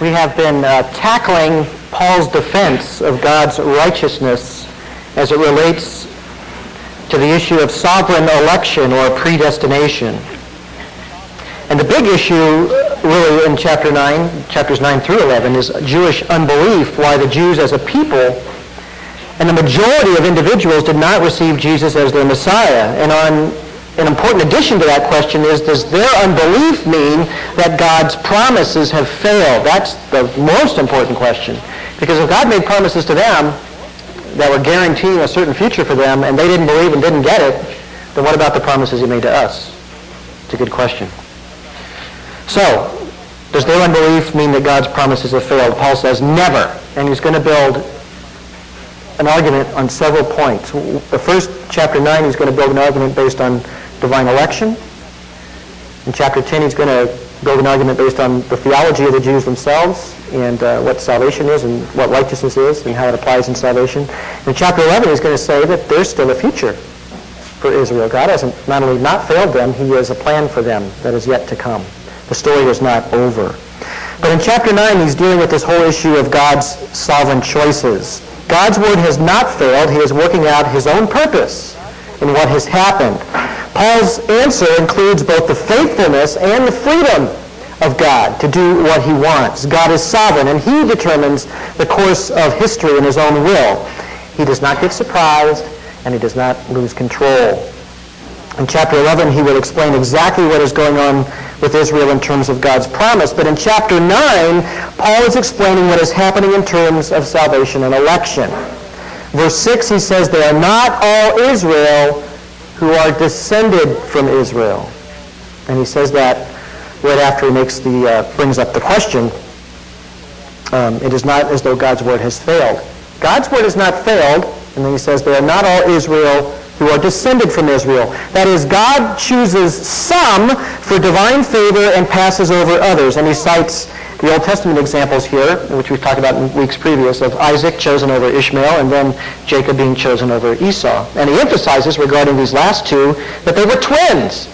We have been uh, tackling Paul's defense of God's righteousness as it relates to the issue of sovereign election or predestination. And the big issue really in chapter 9, chapters 9 through 11, is Jewish unbelief, why the Jews as a people and the majority of individuals did not receive Jesus as their Messiah. And on an important addition to that question is, does their unbelief mean that God's promises have failed? That's the most important question. Because if God made promises to them that were guaranteeing a certain future for them and they didn't believe and didn't get it, then what about the promises he made to us? It's a good question. So, does their unbelief mean that God's promises have failed? Paul says never. And he's going to build an argument on several points. The first, chapter 9, he's going to build an argument based on divine election. In chapter 10, he's going to build an argument based on the theology of the Jews themselves and uh, what salvation is and what righteousness is and how it applies in salvation. In chapter 11, he's going to say that there's still a future for Israel. God hasn't not only not failed them, he has a plan for them that is yet to come. The story is not over. But in chapter 9, he's dealing with this whole issue of God's sovereign choices. God's word has not failed. He is working out his own purpose in what has happened. Paul's answer includes both the faithfulness and the freedom of God to do what he wants. God is sovereign, and he determines the course of history in his own will. He does not get surprised, and he does not lose control. In chapter 11, he will explain exactly what is going on with Israel in terms of God's promise. But in chapter 9, Paul is explaining what is happening in terms of salvation and election. Verse 6, he says, They are not all Israel who are descended from Israel. And he says that right after he makes the, uh, brings up the question. Um, it is not as though God's word has failed. God's word has not failed, and then he says, They are not all Israel who are descended from Israel. That is, God chooses some for divine favor and passes over others. And he cites the Old Testament examples here, which we've talked about in weeks previous, of Isaac chosen over Ishmael and then Jacob being chosen over Esau. And he emphasizes regarding these last two that they were twins.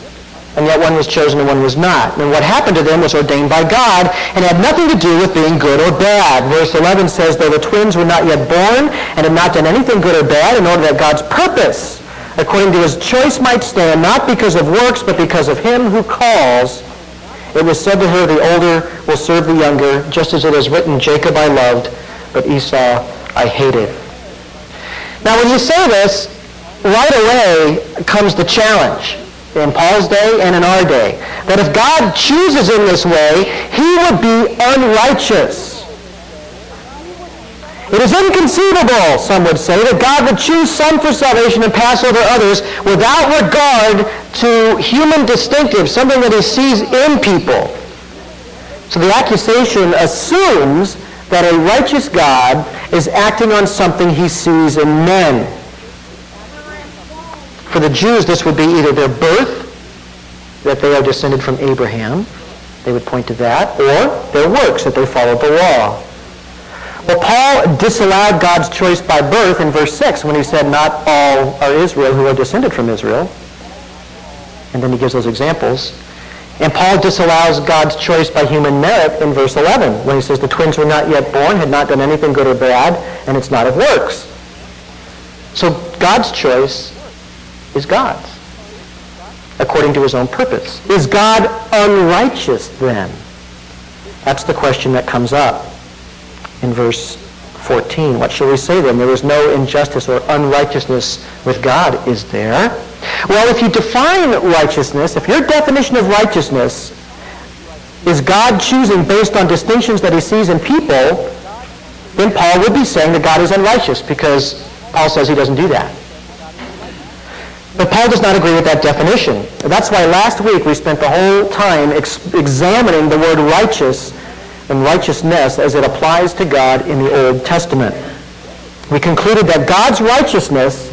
And yet one was chosen and one was not. And what happened to them was ordained by God and had nothing to do with being good or bad. Verse 11 says, though the twins were not yet born and had not done anything good or bad, in order that God's purpose according to his choice might stand, not because of works, but because of him who calls. It was said to her, the older will serve the younger, just as it is written, Jacob I loved, but Esau I hated. Now when you say this, right away comes the challenge in Paul's day and in our day, that if God chooses in this way, he would be unrighteous. It is inconceivable, some would say, that God would choose some for salvation and pass over others without regard to human distinctives, something that he sees in people. So the accusation assumes that a righteous God is acting on something he sees in men. For the Jews, this would be either their birth, that they are descended from Abraham, they would point to that, or their works, that they followed the law. Well, Paul disallowed God's choice by birth in verse 6 when he said, not all are Israel who are descended from Israel. And then he gives those examples. And Paul disallows God's choice by human merit in verse 11 when he says the twins were not yet born, had not done anything good or bad, and it's not of works. So God's choice is God's, according to his own purpose. Is God unrighteous then? That's the question that comes up in verse 14. What shall we say then? There is no injustice or unrighteousness with God, is there? Well, if you define righteousness, if your definition of righteousness is God choosing based on distinctions that he sees in people, then Paul would be saying that God is unrighteous because Paul says he doesn't do that. But Paul does not agree with that definition. That's why last week we spent the whole time ex- examining the word righteous and righteousness as it applies to God in the Old Testament. We concluded that God's righteousness,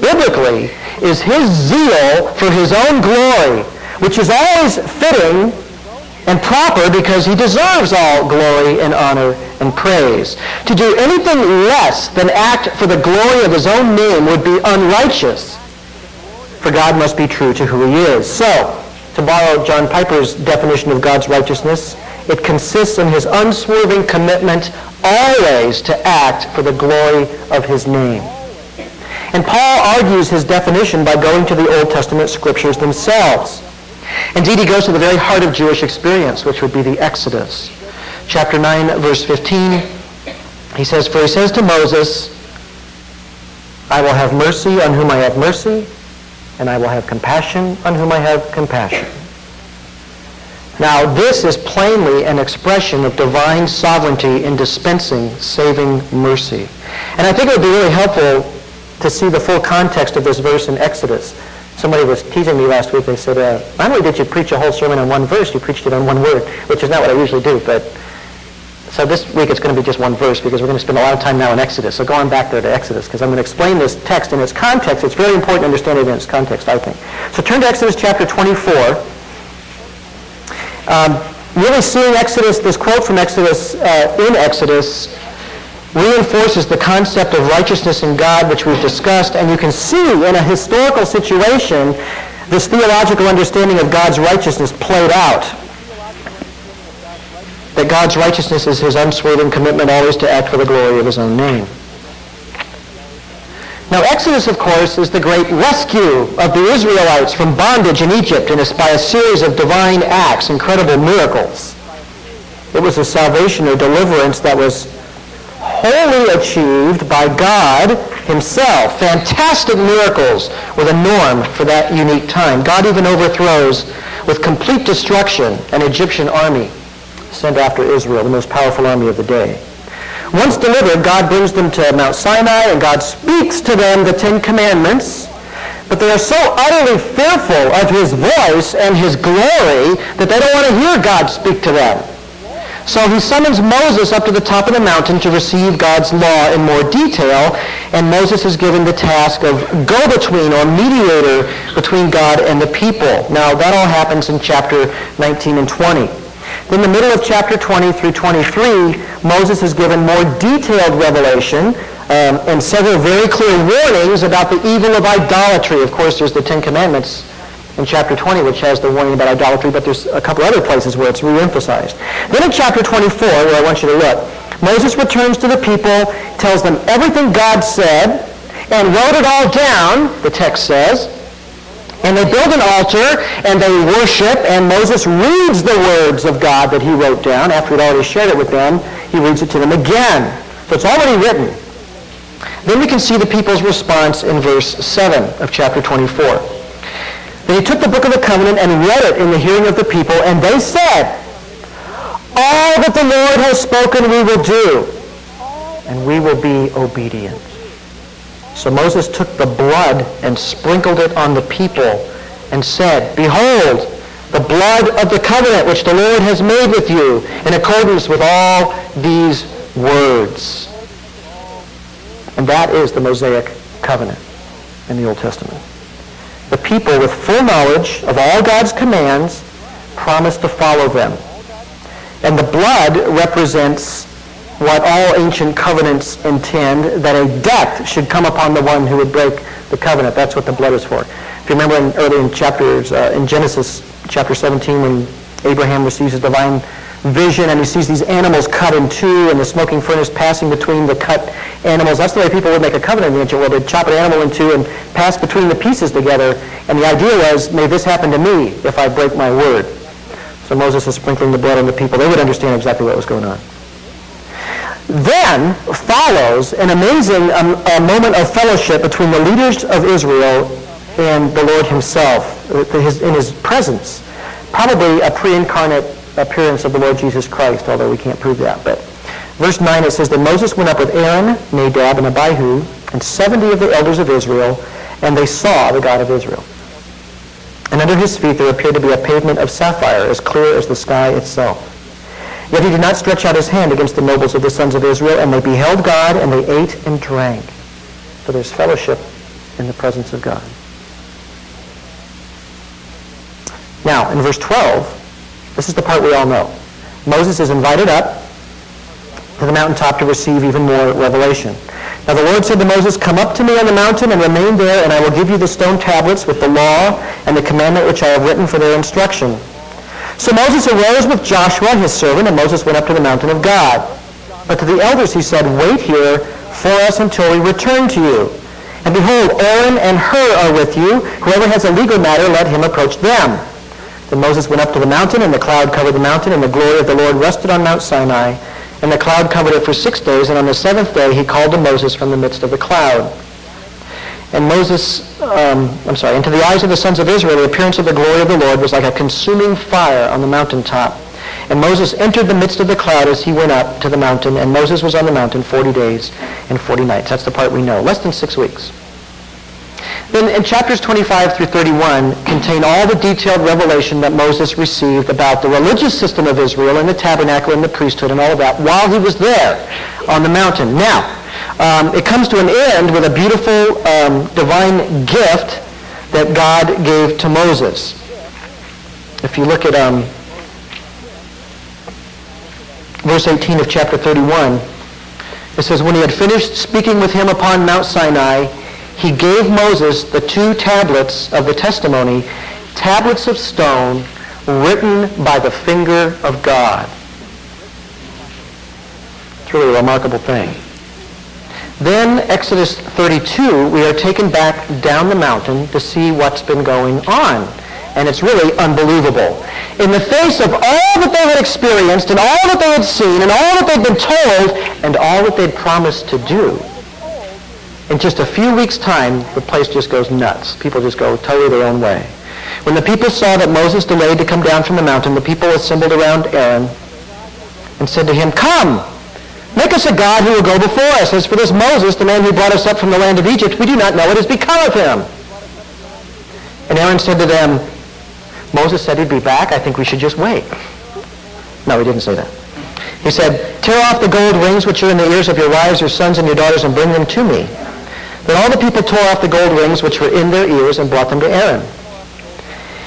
biblically, is his zeal for his own glory, which is always fitting and proper because he deserves all glory and honor and praise. To do anything less than act for the glory of his own name would be unrighteous, for God must be true to who he is. So, to borrow John Piper's definition of God's righteousness, It consists in his unswerving commitment always to act for the glory of his name. And Paul argues his definition by going to the Old Testament scriptures themselves. Indeed, he goes to the very heart of Jewish experience, which would be the Exodus. Chapter 9, verse 15, he says, For he says to Moses, I will have mercy on whom I have mercy, and I will have compassion on whom I have compassion. Now, this is plainly an expression of divine sovereignty in dispensing saving mercy. And I think it would be really helpful to see the full context of this verse in Exodus. Somebody was teasing me last week. They said, uh, not only did you preach a whole sermon on one verse, you preached it on one word, which is not what I usually do. But So this week it's going to be just one verse because we're going to spend a lot of time now in Exodus. So go on back there to Exodus because I'm going to explain this text in its context. It's very important to understand it in its context, I think. So turn to Exodus chapter 24. Um, really seeing Exodus, this quote from Exodus, uh, in Exodus, reinforces the concept of righteousness in God, which we've discussed, and you can see in a historical situation this theological understanding of God's righteousness played out. That God's righteousness is his unswerving commitment always to act for the glory of his own name. Now, Exodus, of course, is the great rescue of the Israelites from bondage in Egypt, and it's by a series of divine acts, incredible miracles. It was a salvation or deliverance that was wholly achieved by God himself. Fantastic miracles were the norm for that unique time. God even overthrows with complete destruction an Egyptian army sent after Israel, the most powerful army of the day. Once delivered, God brings them to Mount Sinai and God speaks to them the Ten Commandments. But they are so utterly fearful of his voice and his glory that they don't want to hear God speak to them. So he summons Moses up to the top of the mountain to receive God's law in more detail, and Moses is given the task of go-between or mediator between God and the people. Now, that all happens in chapter 19 and 20. In the middle of chapter 20 through 23, Moses is given more detailed revelation um, and several very clear warnings about the evil of idolatry. Of course, there's the Ten Commandments in chapter 20, which has the warning about idolatry, but there's a couple other places where it's re-emphasized. Then in chapter 24, where I want you to look, Moses returns to the people, tells them everything God said, and wrote it all down, the text says, and they build an altar, and they worship, and Moses reads the words of God that he wrote down. After he'd already shared it with them, he reads it to them again. So it's already written. Then we can see the people's response in verse 7 of chapter 24. Then he took the book of the covenant and read it in the hearing of the people, and they said, All that the Lord has spoken we will do, and we will be obedient. So Moses took the blood and sprinkled it on the people and said, Behold, the blood of the covenant which the Lord has made with you in accordance with all these words. And that is the Mosaic covenant in the Old Testament the people with full knowledge of all God's commands promise to follow them. And the blood represents what all ancient covenants intend, that a death should come upon the one who would break the covenant. That's what the blood is for. If you remember in, early in chapters, uh, in Genesis chapter 17, when Abraham receives his divine vision and he sees these animals cut in two and the smoking furnace passing between the cut animals. That's the way people would make a covenant in the ancient world. They'd chop an animal in two and pass between the pieces together. And the idea was, may this happen to me if I break my word. So Moses is sprinkling the blood on the people. They would understand exactly what was going on. Then follows an amazing um, moment of fellowship between the leaders of Israel and the Lord himself uh, in his presence. Probably a pre-incarnate appearance of the Lord Jesus Christ, although we can't prove that. But verse 9, it says that Moses went up with Aaron, Nadab, and Abihu, and 70 of the elders of Israel, and they saw the God of Israel. And under his feet there appeared to be a pavement of sapphire, as clear as the sky itself. Yet he did not stretch out his hand against the nobles of the sons of Israel, and they beheld God, and they ate and drank. So there's fellowship in the presence of God. Now, in verse 12, this is the part we all know. Moses is invited up to the mountaintop to receive even more revelation. Now the Lord said to Moses, Come up to me on the mountain and remain there, and I will give you the stone tablets with the law and the commandment which I have written for their instruction. So Moses arose with Joshua, his servant, and Moses went up to the mountain of God. But to the elders he said, Wait here for us until we return to you. And behold, Aaron and Hur are with you. Whoever has a legal matter, let him approach them. Then Moses went up to the mountain, and the cloud covered the mountain, and the glory of the Lord rested on Mount Sinai. And the cloud covered it for six days, and on the seventh day he called to Moses from the midst of the cloud. And Moses, um, I'm sorry, and to the eyes of the sons of Israel, the appearance of the glory of the Lord was like a consuming fire on the mountaintop. And Moses entered the midst of the cloud as he went up to the mountain, and Moses was on the mountain 40 days and 40 nights. That's the part we know. Less than six weeks. Then in chapters 25 through 31 contain all the detailed revelation that Moses received about the religious system of Israel and the tabernacle and the priesthood and all of that while he was there on the mountain. Now, um, it comes to an end with a beautiful um, divine gift that God gave to Moses. If you look at um, verse 18 of chapter 31, it says, When he had finished speaking with him upon Mount Sinai, he gave Moses the two tablets of the testimony, tablets of stone written by the finger of God. It's really a remarkable thing. Then, Exodus 32, we are taken back down the mountain to see what's been going on. And it's really unbelievable. In the face of all that they had experienced and all that they had seen and all that they'd been told and all that they'd promised to do, in just a few weeks' time, the place just goes nuts. People just go totally their own way. When the people saw that Moses delayed to come down from the mountain, the people assembled around Aaron and said to him, Come, make us a God who will go before us. As for this Moses, the man who brought us up from the land of Egypt, we do not know what has become of him. And Aaron said to them, Moses said he'd be back. I think we should just wait. No, he didn't say that. He said, Tear off the gold rings which are in the ears of your wives, your sons, and your daughters, and bring them to me. Then all the people tore off the gold rings which were in their ears and brought them to Aaron.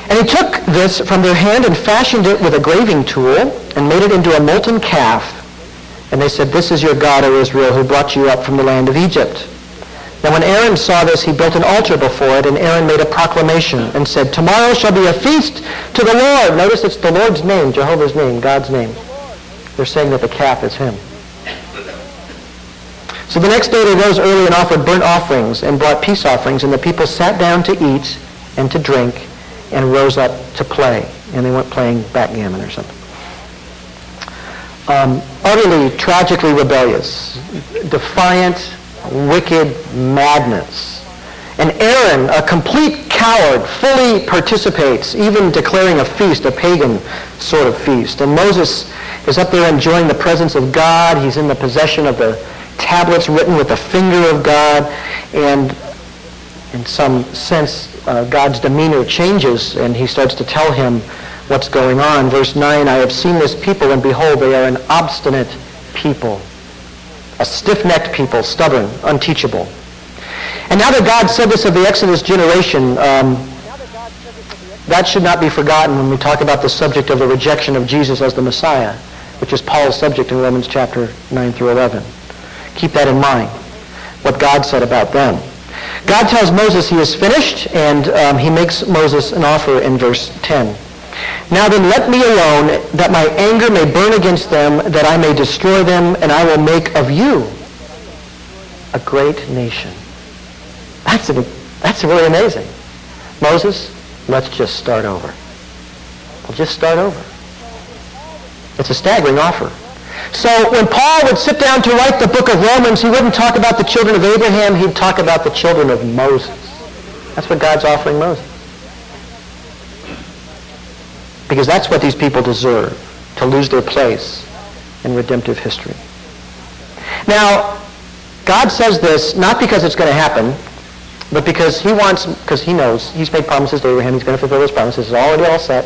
And he took this from their hand and fashioned it with a graving tool and made it into a molten calf. And they said, This is your God, O Israel, who brought you up from the land of Egypt. Now when Aaron saw this, he built an altar before it, and Aaron made a proclamation and said, Tomorrow shall be a feast to the Lord. Notice it's the Lord's name, Jehovah's name, God's name. They're saying that the calf is him. So the next day they rose early and offered burnt offerings and brought peace offerings, and the people sat down to eat and to drink and rose up to play. And they went playing backgammon or something. Um, utterly, tragically rebellious, defiant, wicked madness. And Aaron, a complete coward, fully participates, even declaring a feast, a pagan sort of feast. And Moses is up there enjoying the presence of God. He's in the possession of the tablets written with the finger of God, and in some sense, uh, God's demeanor changes, and he starts to tell him what's going on. Verse 9, I have seen this people, and behold, they are an obstinate people, a stiff-necked people, stubborn, unteachable. And now that God said this of the Exodus generation, um, that should not be forgotten when we talk about the subject of the rejection of Jesus as the Messiah, which is Paul's subject in Romans chapter 9 through 11. Keep that in mind, what God said about them. God tells Moses he is finished, and um, he makes Moses an offer in verse 10. Now then let me alone, that my anger may burn against them, that I may destroy them, and I will make of you a great nation. That's, a, that's really amazing. Moses, let's just start over. We'll just start over. It's a staggering offer. So when Paul would sit down to write the book of Romans, he wouldn't talk about the children of Abraham, he'd talk about the children of Moses. That's what God's offering Moses. Because that's what these people deserve, to lose their place in redemptive history. Now, God says this not because it's going to happen, but because he wants, because he knows, he's made promises to Abraham, he's going to fulfill those promises, it's already all set.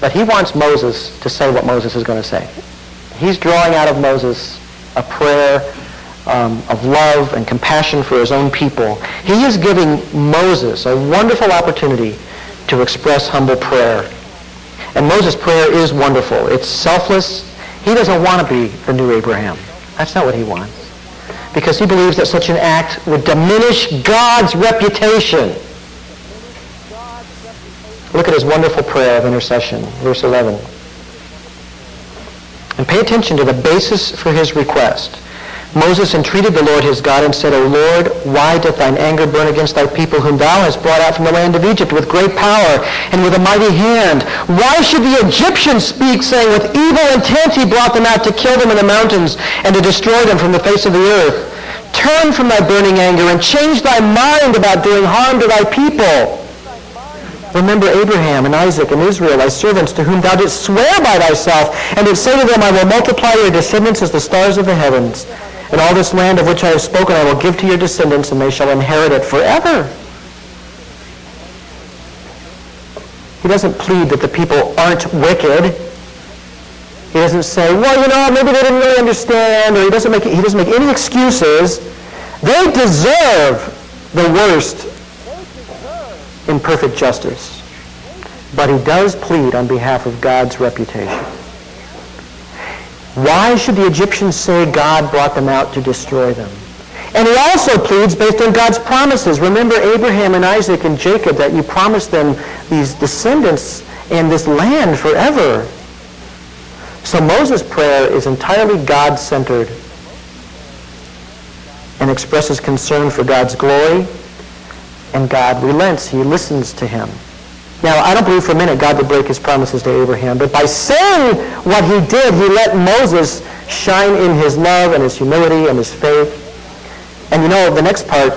But he wants Moses to say what Moses is going to say he's drawing out of Moses a prayer um, of love and compassion for his own people. He is giving Moses a wonderful opportunity to express humble prayer. And Moses' prayer is wonderful. It's selfless. He doesn't want to be the new Abraham. That's not what he wants. Because he believes that such an act would diminish God's reputation. Look at his wonderful prayer of intercession, verse 11. And pay attention to the basis for his request. Moses entreated the Lord his God and said, O Lord, why doth thine anger burn against thy people whom thou hast brought out from the land of Egypt with great power and with a mighty hand? Why should the Egyptians speak, saying, With evil intent he brought them out to kill them in the mountains and to destroy them from the face of the earth? Turn from thy burning anger and change thy mind about doing harm to thy people. Remember Abraham and Isaac and Israel, thy servants, to whom thou didst swear by thyself, and didst say to them, I will multiply your descendants as the stars of the heavens. And all this land of which I have spoken I will give to your descendants, and they shall inherit it forever. He doesn't plead that the people aren't wicked. He doesn't say, well, you know, maybe they didn't really understand, or he doesn't make, he doesn't make any excuses. They deserve the worst in perfect justice. But he does plead on behalf of God's reputation. Why should the Egyptians say God brought them out to destroy them? And he also pleads based on God's promises. Remember Abraham and Isaac and Jacob that you promised them these descendants and this land forever. So Moses' prayer is entirely God-centered and expresses concern for God's glory, and God relents. He listens to him. Now, I don't believe for a minute God would break his promises to Abraham, but by saying what he did, he let Moses shine in his love and his humility and his faith. And you know, the next part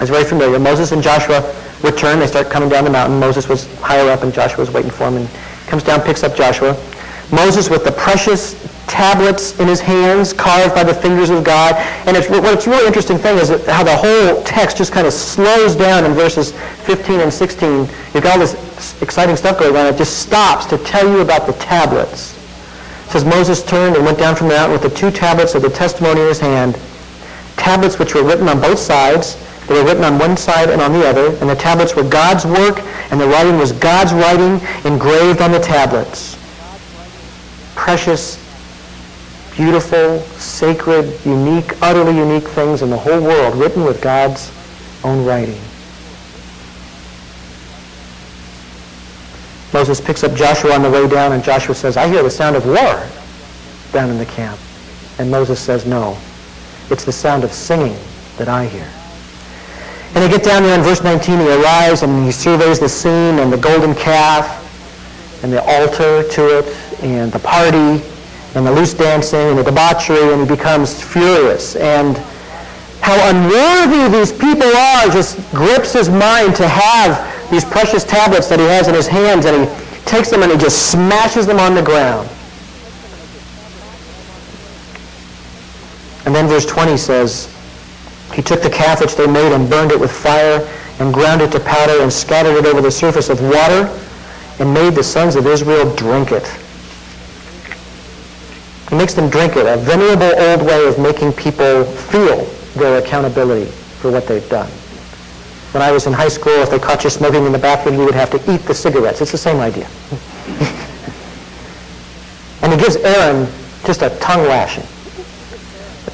is very familiar. Moses and Joshua return. They start coming down the mountain. Moses was higher up, and Joshua was waiting for him, and comes down, picks up Joshua. Moses with the precious tablets in his hands, carved by the fingers of God. And it's, what's really interesting thing is how the whole text just kind of slows down in verses 15 and 16. You've got all this exciting stuff going on. It just stops to tell you about the tablets. It says Moses turned and went down from the mountain with the two tablets of the testimony in his hand, tablets which were written on both sides. They were written on one side and on the other, and the tablets were God's work, and the writing was God's writing engraved on the tablets. Precious beautiful, sacred, unique, utterly unique things in the whole world written with God's own writing. Moses picks up Joshua on the way down, and Joshua says, I hear the sound of war down in the camp. And Moses says, no, it's the sound of singing that I hear. And they get down there in verse 19, he arrives and he surveys the scene and the golden calf and the altar to it and the party and the loose dancing and the debauchery, and he becomes furious. And how unworthy these people are just grips his mind to have these precious tablets that he has in his hands, and he takes them and he just smashes them on the ground. And then verse 20 says, He took the calf which they made and burned it with fire and ground it to powder and scattered it over the surface of water and made the sons of Israel drink it. He makes them drink it, a venerable old way of making people feel their accountability for what they've done. When I was in high school, if they caught you smoking in the bathroom, you would have to eat the cigarettes. It's the same idea. and he gives Aaron just a tongue lashing.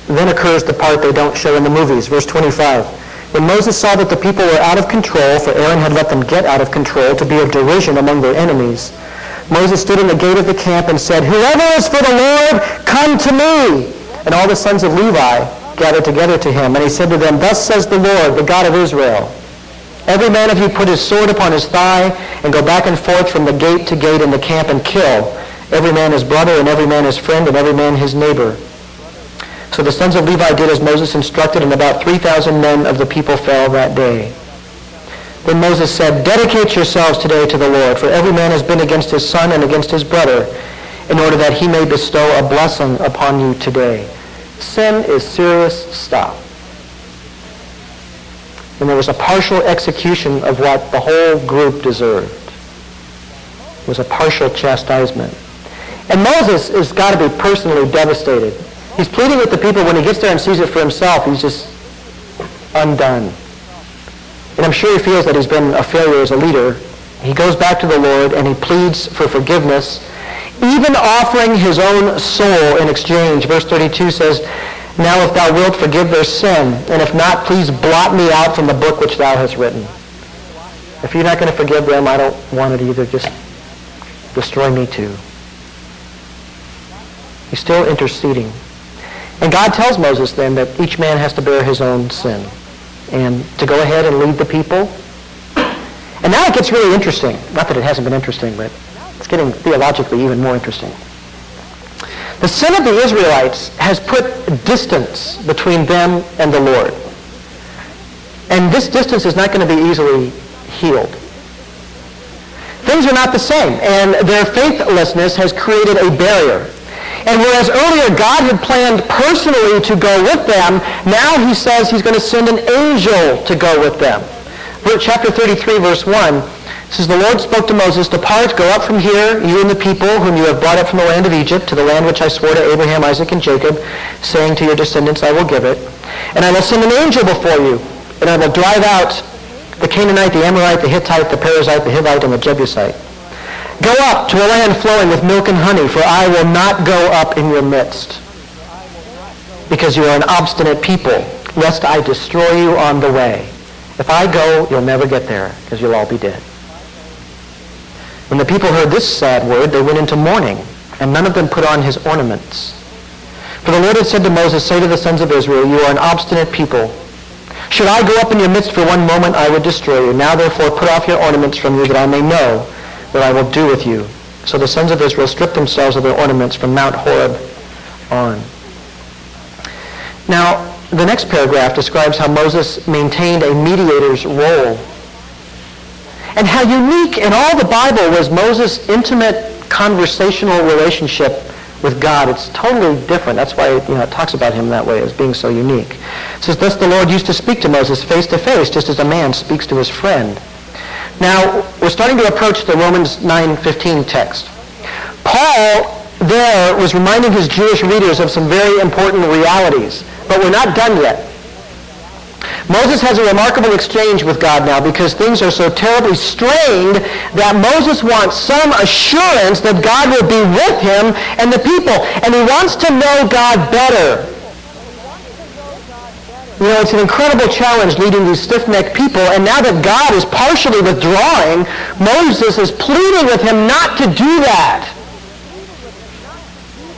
Then occurs the part they don't show in the movies, verse 25. When Moses saw that the people were out of control, for Aaron had let them get out of control to be a derision among their enemies, Moses stood in the gate of the camp and said, Whoever is for the Lord, come to me. And all the sons of Levi gathered together to him. And he said to them, Thus says the Lord, the God of Israel, Every man of you put his sword upon his thigh and go back and forth from the gate to gate in the camp and kill every man his brother and every man his friend and every man his neighbor. So the sons of Levi did as Moses instructed, and about 3,000 men of the people fell that day. Then Moses said, Dedicate yourselves today to the Lord, for every man has been against his son and against his brother, in order that he may bestow a blessing upon you today. Sin is serious stuff. And there was a partial execution of what the whole group deserved. It was a partial chastisement. And Moses has got to be personally devastated. He's pleading with the people when he gets there and sees it for himself. He's just undone. And I'm sure he feels that he's been a failure as a leader. He goes back to the Lord and he pleads for forgiveness, even offering his own soul in exchange. Verse 32 says, Now if thou wilt forgive their sin, and if not, please blot me out from the book which thou hast written. If you're not going to forgive them, I don't want it either. Just destroy me too. He's still interceding. And God tells Moses then that each man has to bear his own sin and to go ahead and lead the people. And now it gets really interesting. Not that it hasn't been interesting, but it's getting theologically even more interesting. The sin of the Israelites has put distance between them and the Lord. And this distance is not going to be easily healed. Things are not the same, and their faithlessness has created a barrier. And whereas earlier God had planned personally to go with them, now he says he's going to send an angel to go with them. Chapter 33, verse 1 says, The Lord spoke to Moses, Depart, go up from here, you and the people whom you have brought up from the land of Egypt, to the land which I swore to Abraham, Isaac, and Jacob, saying to your descendants, I will give it. And I will send an angel before you, and I will drive out the Canaanite, the Amorite, the Hittite, the Perizzite, the Hivite, and the Jebusite. Go up to a land flowing with milk and honey, for I will not go up in your midst, because you are an obstinate people, lest I destroy you on the way. If I go, you'll never get there, because you'll all be dead. When the people heard this sad word, they went into mourning, and none of them put on his ornaments. For the Lord had said to Moses, Say to the sons of Israel, You are an obstinate people. Should I go up in your midst for one moment, I would destroy you. Now therefore put off your ornaments from you, that I may know what I will do with you. So the sons of Israel stripped themselves of their ornaments from Mount Horeb on. Now, the next paragraph describes how Moses maintained a mediator's role and how unique in all the Bible was Moses' intimate conversational relationship with God. It's totally different. That's why you know, it talks about him that way as being so unique. It says, Thus the Lord used to speak to Moses face to face, just as a man speaks to his friend. Now, we're starting to approach the Romans 9.15 text. Paul there was reminding his Jewish readers of some very important realities, but we're not done yet. Moses has a remarkable exchange with God now because things are so terribly strained that Moses wants some assurance that God will be with him and the people. And he wants to know God better. You know, it's an incredible challenge leading these stiff-necked people. And now that God is partially withdrawing, Moses is pleading with him not to do that.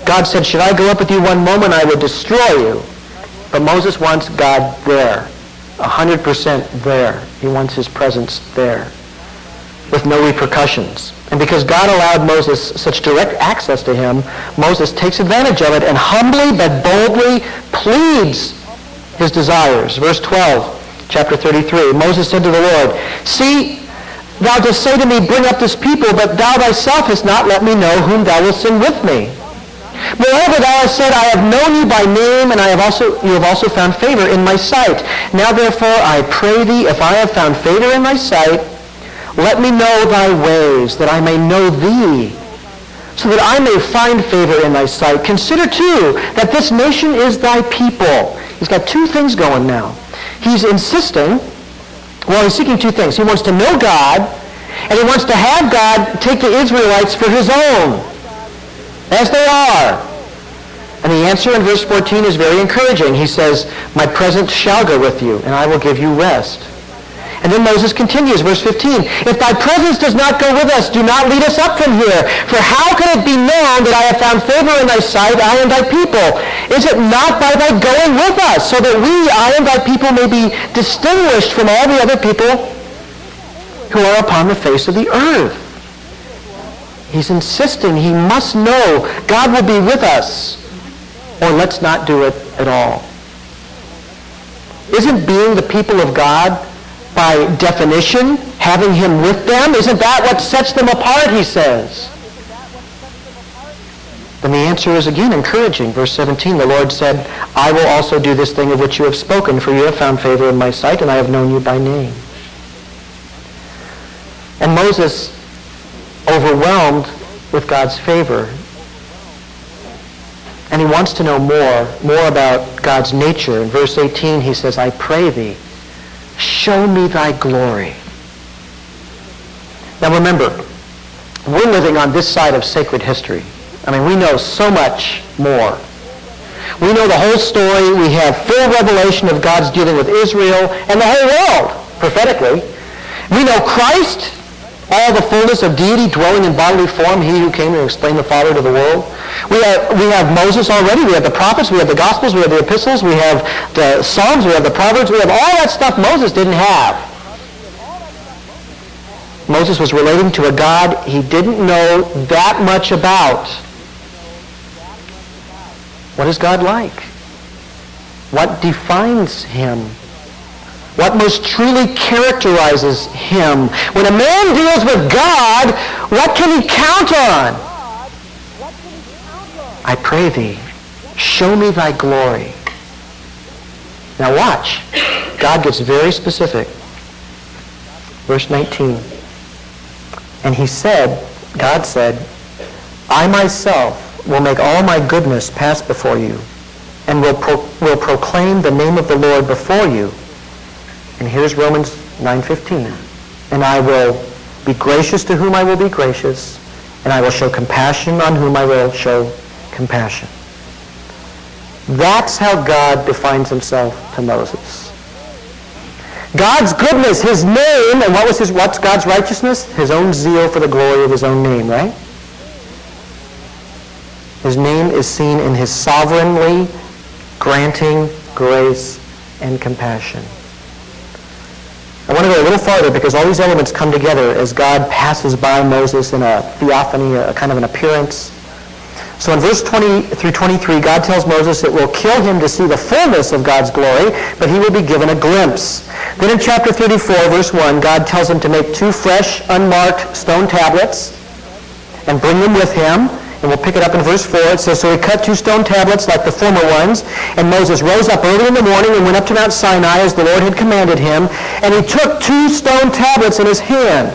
God said, should I go up with you one moment, I would destroy you. But Moses wants God there. 100% there. He wants his presence there with no repercussions. And because God allowed Moses such direct access to him, Moses takes advantage of it and humbly but boldly pleads his desires. Verse 12, chapter 33. Moses said to the Lord, See, thou dost say to me, Bring up this people, but thou thyself hast not let me know whom thou wilt send with me. Moreover, thou hast said, I have known you by name, and I have also, you have also found favor in my sight. Now therefore, I pray thee, if I have found favor in thy sight, let me know thy ways, that I may know thee, so that I may find favor in thy sight. Consider, too, that this nation is thy people. He's got two things going now. He's insisting, well, he's seeking two things. He wants to know God, and he wants to have God take the Israelites for his own as they are. And the answer in verse 14 is very encouraging. He says, My presence shall go with you, and I will give you rest. And then Moses continues, verse 15, If thy presence does not go with us, do not lead us up from here. For how can it be known that I have found favor in thy sight, I and thy people? Is it not by thy going with us, so that we, I and thy people, may be distinguished from all the other people who are upon the face of the earth? He's insisting he must know God will be with us, or let's not do it at all. Isn't being the people of God, by definition, having him with them? Isn't that what sets them apart, he says? Then the answer is again encouraging. Verse 17, the Lord said, I will also do this thing of which you have spoken, for you have found favor in my sight, and I have known you by name. And Moses overwhelmed with God's favor. And he wants to know more, more about God's nature. In verse 18, he says, I pray thee, show me thy glory. Now remember, we're living on this side of sacred history. I mean, we know so much more. We know the whole story. We have full revelation of God's dealing with Israel and the whole world prophetically. We know Christ, all the fullness of deity dwelling in bodily form, he who came to explain the Father to the world. We have, we have Moses already. We have the prophets. We have the Gospels. We have the epistles. We have the Psalms. We have the Proverbs. We have all that stuff Moses didn't have. Moses was relating to a God he didn't know that much about. What is God like? What defines him? What most truly characterizes him? When a man deals with God, what can he count on? I pray thee, show me thy glory. Now watch. God gets very specific. Verse 19. And he said, God said, I myself will make all my goodness pass before you and will, pro- will proclaim the name of the Lord before you. And here's Romans 9.15. And I will be gracious to whom I will be gracious, and I will show compassion on whom I will show compassion. That's how God defines himself to Moses. God's goodness, his name, and what was his what's God's righteousness? His own zeal for the glory of his own name, right? His name is seen in his sovereignly granting grace and compassion. I want to go a little farther because all these elements come together as God passes by Moses in a theophany, a kind of an appearance. So in verse 20 through 23, God tells Moses it will kill him to see the fullness of God's glory, but he will be given a glimpse. Then in chapter 34, verse 1, God tells him to make two fresh, unmarked stone tablets and bring them with him. And we'll pick it up in verse 4. It says, So he cut two stone tablets like the former ones. And Moses rose up early in the morning and went up to Mount Sinai as the Lord had commanded him. And he took two stone tablets in his hand.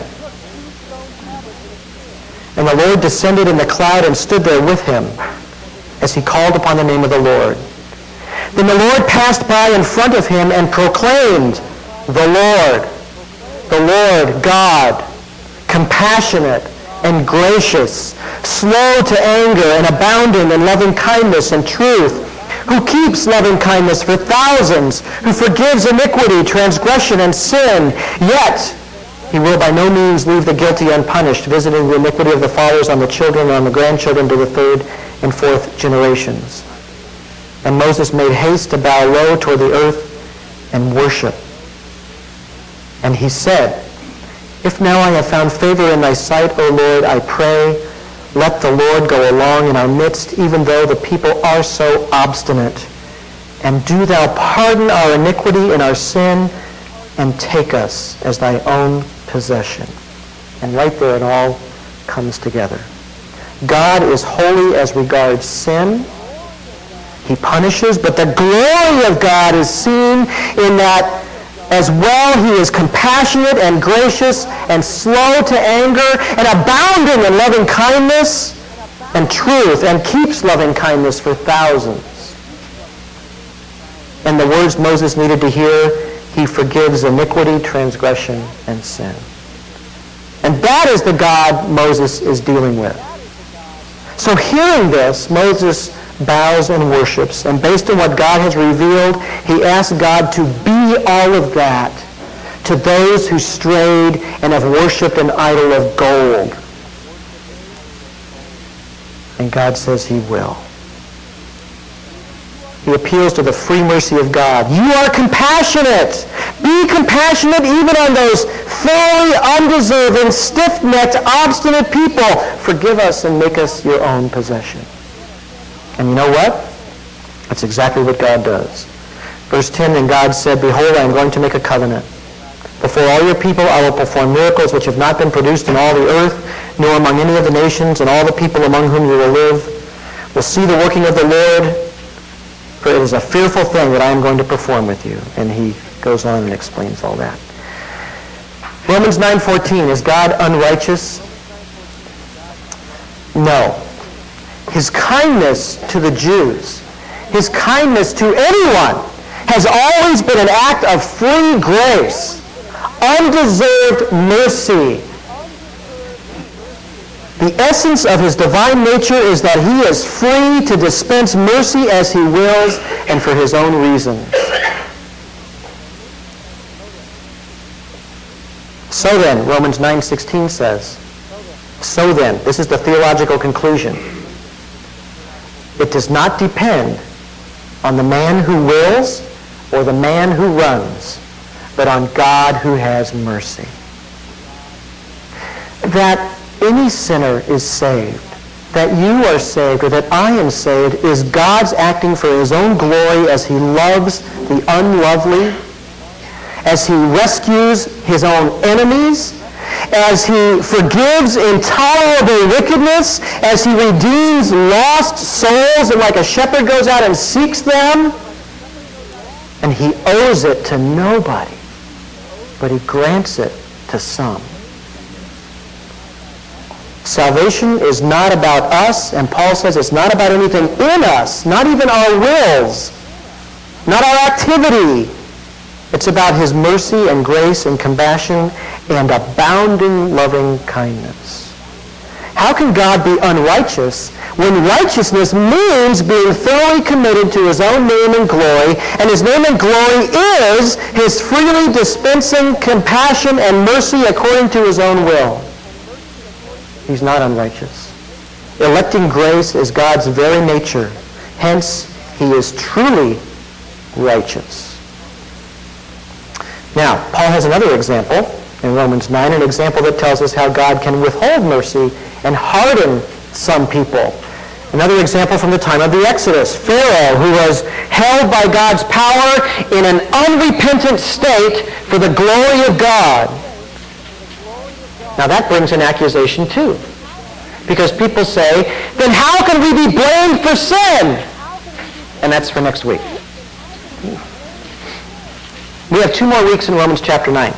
And the Lord descended in the cloud and stood there with him as he called upon the name of the Lord. Then the Lord passed by in front of him and proclaimed, The Lord, the Lord God, compassionate and gracious, slow to anger and abounding in loving kindness and truth, who keeps loving kindness for thousands, who forgives iniquity, transgression, and sin, yet he will by no means leave the guilty unpunished, visiting the iniquity of the fathers on the children and on the grandchildren to the third and fourth generations. And Moses made haste to bow low toward the earth and worship. And he said, if now I have found favor in thy sight, O Lord, I pray, let the Lord go along in our midst, even though the people are so obstinate. And do thou pardon our iniquity and our sin, and take us as thy own possession. And right there it all comes together. God is holy as regards sin. He punishes, but the glory of God is seen in that as well, he is compassionate and gracious and slow to anger and abounding in loving kindness and truth and keeps loving kindness for thousands. And the words Moses needed to hear, he forgives iniquity, transgression, and sin. And that is the God Moses is dealing with. So hearing this, Moses bows and worships. And based on what God has revealed, he asks God to be all of that to those who strayed and have worshipped an idol of gold. And God says he will. He appeals to the free mercy of God. You are compassionate. Be compassionate even on those thoroughly undeserving, stiff-necked, obstinate people. Forgive us and make us your own possession. And you know what? That's exactly what God does. Verse 10, And God said, Behold, I am going to make a covenant. Before all your people I will perform miracles which have not been produced in all the earth, nor among any of the nations, and all the people among whom you will live will see the working of the Lord, for it is a fearful thing that I am going to perform with you. And he goes on and explains all that. Romans 9.14, is God unrighteous? No his kindness to the Jews, his kindness to anyone, has always been an act of free grace, undeserved mercy. The essence of his divine nature is that he is free to dispense mercy as he wills and for his own reasons. So then, Romans 9.16 says, so then, this is the theological conclusion. It does not depend on the man who wills or the man who runs, but on God who has mercy. That any sinner is saved, that you are saved, or that I am saved, is God's acting for his own glory as he loves the unlovely, as he rescues his own enemies, as he forgives intolerable wickedness, as he redeems lost souls, and like a shepherd goes out and seeks them, and he owes it to nobody, but he grants it to some. Salvation is not about us, and Paul says it's not about anything in us, not even our wills, not our activity. It's about his mercy and grace and compassion and abounding loving kindness. How can God be unrighteous when righteousness means being thoroughly committed to his own name and glory, and his name and glory is his freely dispensing compassion and mercy according to his own will? He's not unrighteous. Electing grace is God's very nature. Hence, he is truly righteous. Now, Paul has another example in Romans 9, an example that tells us how God can withhold mercy and harden some people. Another example from the time of the Exodus. Pharaoh, who was held by God's power in an unrepentant state for the glory of God. Now that brings an accusation too. Because people say, then how can we be blamed for sin? And that's for next week. We have two more weeks in Romans chapter 9.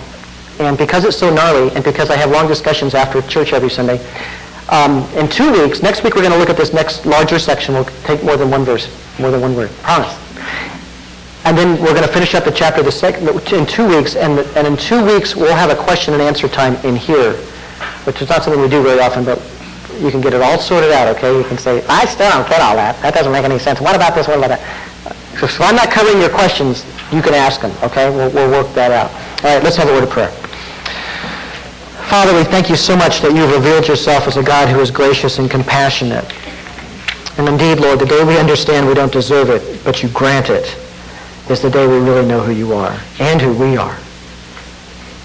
And because it's so gnarly, and because I have long discussions after church every Sunday, um, in two weeks, next week we're going to look at this next larger section. We'll take more than one verse, more than one word. Promise. And then we're going to finish up the chapter the sec- in two weeks, and, and in two weeks we'll have a question and answer time in here, which is not something we do very often, but you can get it all sorted out, okay? You can say, I still don't get all that. That doesn't make any sense. What about this? What about that? So if I'm not covering your questions, you can ask them, okay? We'll, we'll work that out. All right, let's have a word of prayer. Father, we thank you so much that you've revealed yourself as a God who is gracious and compassionate. And indeed, Lord, the day we understand we don't deserve it, but you grant it, is the day we really know who you are and who we are.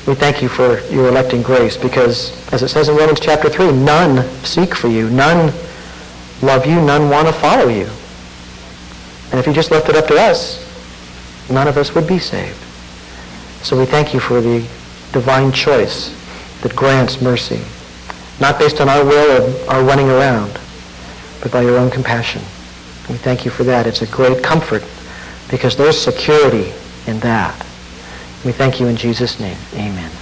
We thank you for your electing grace because, as it says in Romans chapter 3, none seek for you, none love you, none want to follow you. And if you just left it up to us, none of us would be saved. So we thank you for the divine choice that grants mercy, not based on our will or our running around, but by your own compassion. We thank you for that. It's a great comfort because there's security in that. We thank you in Jesus' name. Amen.